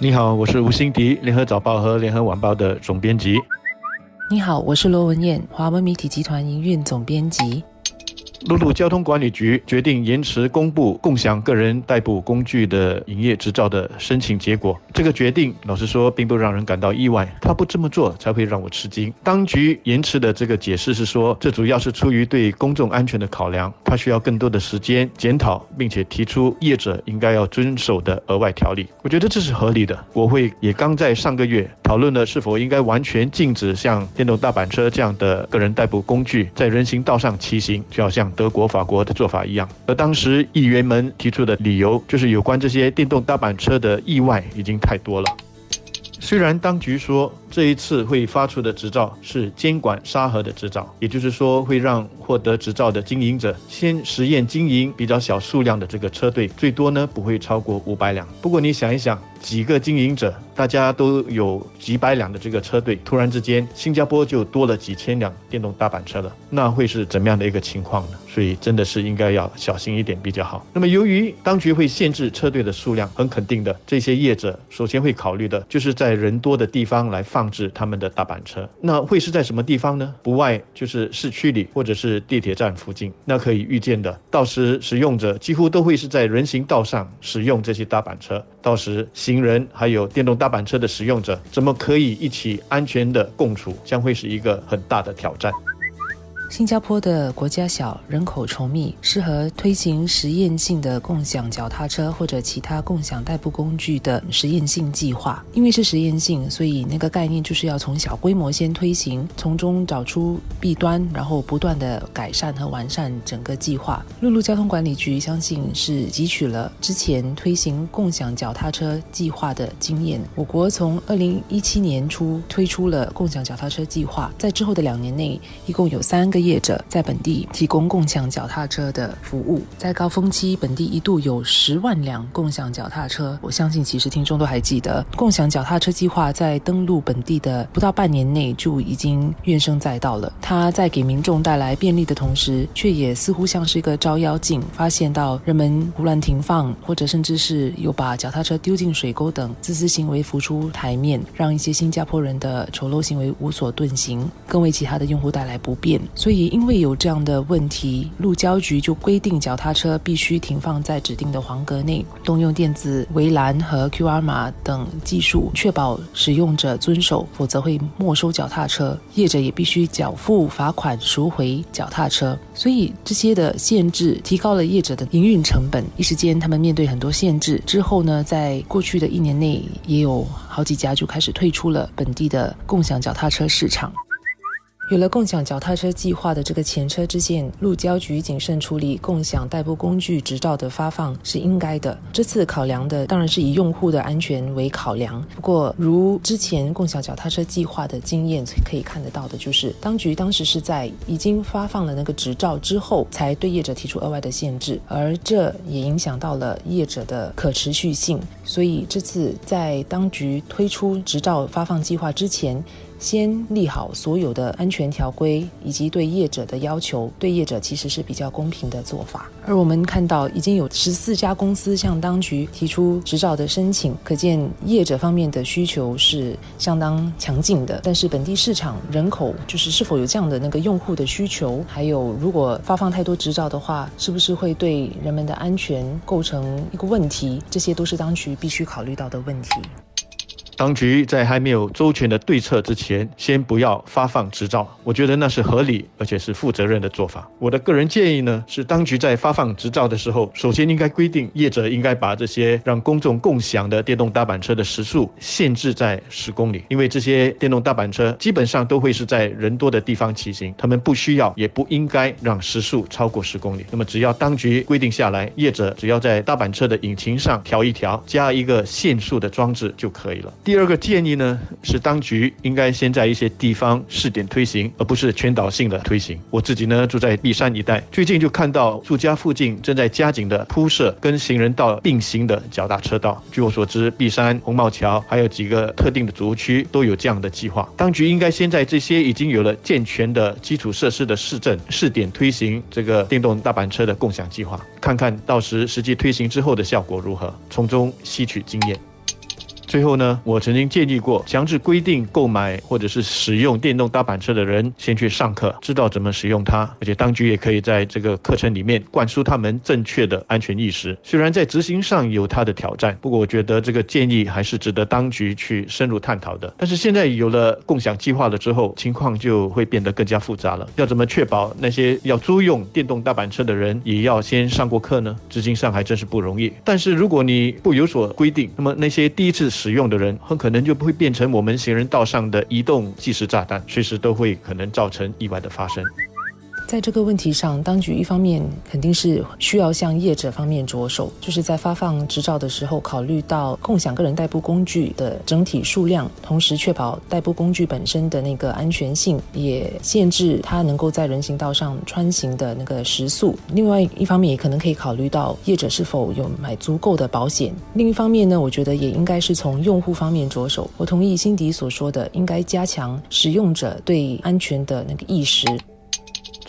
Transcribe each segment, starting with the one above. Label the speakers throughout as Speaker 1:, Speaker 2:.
Speaker 1: 你好，我是吴欣迪，联合早报和联合晚报的总编辑。
Speaker 2: 你好，我是罗文燕，华文媒体集团营运总编辑。
Speaker 1: 陆路交通管理局决定延迟公布共享个人代步工具的营业执照的申请结果。这个决定，老实说，并不让人感到意外。他不这么做，才会让我吃惊。当局延迟的这个解释是说，这主要是出于对公众安全的考量，他需要更多的时间检讨，并且提出业者应该要遵守的额外条例。我觉得这是合理的。我会也刚在上个月讨论了是否应该完全禁止像电动大板车这样的个人代步工具在人行道上骑行，就好像。德国、法国的做法一样，而当时议员们提出的理由就是有关这些电动大板车的意外已经太多了。虽然当局说这一次会发出的执照是监管沙盒的执照，也就是说会让获得执照的经营者先实验经营比较小数量的这个车队，最多呢不会超过五百辆。不过你想一想，几个经营者。大家都有几百辆的这个车队，突然之间，新加坡就多了几千辆电动大板车了，那会是怎么样的一个情况呢？所以真的是应该要小心一点比较好。那么由于当局会限制车队的数量，很肯定的，这些业者首先会考虑的就是在人多的地方来放置他们的大板车。那会是在什么地方呢？不外就是市区里或者是地铁站附近。那可以预见的，到时使用者几乎都会是在人行道上使用这些大板车，到时行人还有电动大。板车的使用者怎么可以一起安全的共处，将会是一个很大的挑战。
Speaker 2: 新加坡的国家小，人口稠密，适合推行实验性的共享脚踏车或者其他共享代步工具的实验性计划。因为是实验性，所以那个概念就是要从小规模先推行，从中找出弊端，然后不断的改善和完善整个计划。陆路交通管理局相信是汲取了之前推行共享脚踏车计划的经验。我国从二零一七年初推出了共享脚踏车计划，在之后的两年内，一共有三个。业者在本地提供共享脚踏车的服务，在高峰期，本地一度有十万辆共享脚踏车。我相信，其实听众都还记得，共享脚踏车计划在登陆本地的不到半年内就已经怨声载道了。它在给民众带来便利的同时，却也似乎像是一个照妖镜，发现到人们胡乱停放，或者甚至是有把脚踏车丢进水沟等自私行为浮出台面，让一些新加坡人的丑陋行为无所遁形，更为其他的用户带来不便。所以，因为有这样的问题，路交局就规定脚踏车必须停放在指定的黄格内，动用电子围栏和 QR 码等技术，确保使用者遵守，否则会没收脚踏车。业者也必须缴付罚款赎回脚踏车。所以这些的限制提高了业者的营运成本。一时间，他们面对很多限制之后呢，在过去的一年内，也有好几家就开始退出了本地的共享脚踏车市场。有了共享脚踏车计划的这个前车之鉴，路交局谨慎处理共享代步工具执照的发放是应该的。这次考量的当然是以用户的安全为考量。不过，如之前共享脚踏车计划的经验可以看得到的，就是当局当时是在已经发放了那个执照之后，才对业者提出额外的限制，而这也影响到了业者的可持续性。所以，这次在当局推出执照发放计划之前，先立好所有的安全条规以及对业者的要求，对业者其实是比较公平的做法。而我们看到已经有十四家公司向当局提出执照的申请，可见业者方面的需求是相当强劲的。但是本地市场人口就是是否有这样的那个用户的需求，还有如果发放太多执照的话，是不是会对人们的安全构成一个问题？这些都是当局必须考虑到的问题。
Speaker 1: 当局在还没有周全的对策之前，先不要发放执照，我觉得那是合理而且是负责任的做法。我的个人建议呢，是当局在发放执照的时候，首先应该规定业者应该把这些让公众共享的电动大板车的时速限制在十公里，因为这些电动大板车基本上都会是在人多的地方骑行，他们不需要也不应该让时速超过十公里。那么只要当局规定下来，业者只要在大板车的引擎上调一调，加一个限速的装置就可以了。第二个建议呢，是当局应该先在一些地方试点推行，而不是全岛性的推行。我自己呢住在碧山一带，最近就看到住家附近正在加紧的铺设跟行人道并行的脚踏车道。据我所知，碧山、红帽桥还有几个特定的族区都有这样的计划。当局应该先在这些已经有了健全的基础设施的市镇试点推行这个电动大板车的共享计划，看看到时实际推行之后的效果如何，从中吸取经验。最后呢，我曾经建议过，强制规定购买或者是使用电动踏板车的人先去上课，知道怎么使用它，而且当局也可以在这个课程里面灌输他们正确的安全意识。虽然在执行上有它的挑战，不过我觉得这个建议还是值得当局去深入探讨的。但是现在有了共享计划了之后，情况就会变得更加复杂了。要怎么确保那些要租用电动踏板车的人也要先上过课呢？执行上还真是不容易。但是如果你不有所规定，那么那些第一次使用的人很可能就不会变成我们行人道上的移动计时炸弹，随时都会可能造成意外的发生。
Speaker 2: 在这个问题上，当局一方面肯定是需要向业者方面着手，就是在发放执照的时候，考虑到共享个人代步工具的整体数量，同时确保代步工具本身的那个安全性，也限制它能够在人行道上穿行的那个时速。另外一方面，也可能可以考虑到业者是否有买足够的保险。另一方面呢，我觉得也应该是从用户方面着手。我同意辛迪所说的，应该加强使用者对安全的那个意识。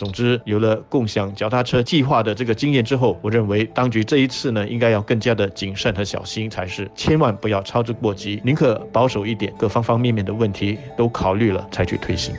Speaker 1: 总之，有了共享脚踏车计划的这个经验之后，我认为当局这一次呢，应该要更加的谨慎和小心才是，千万不要操之过急，宁可保守一点，各方方面面的问题都考虑了才去推行。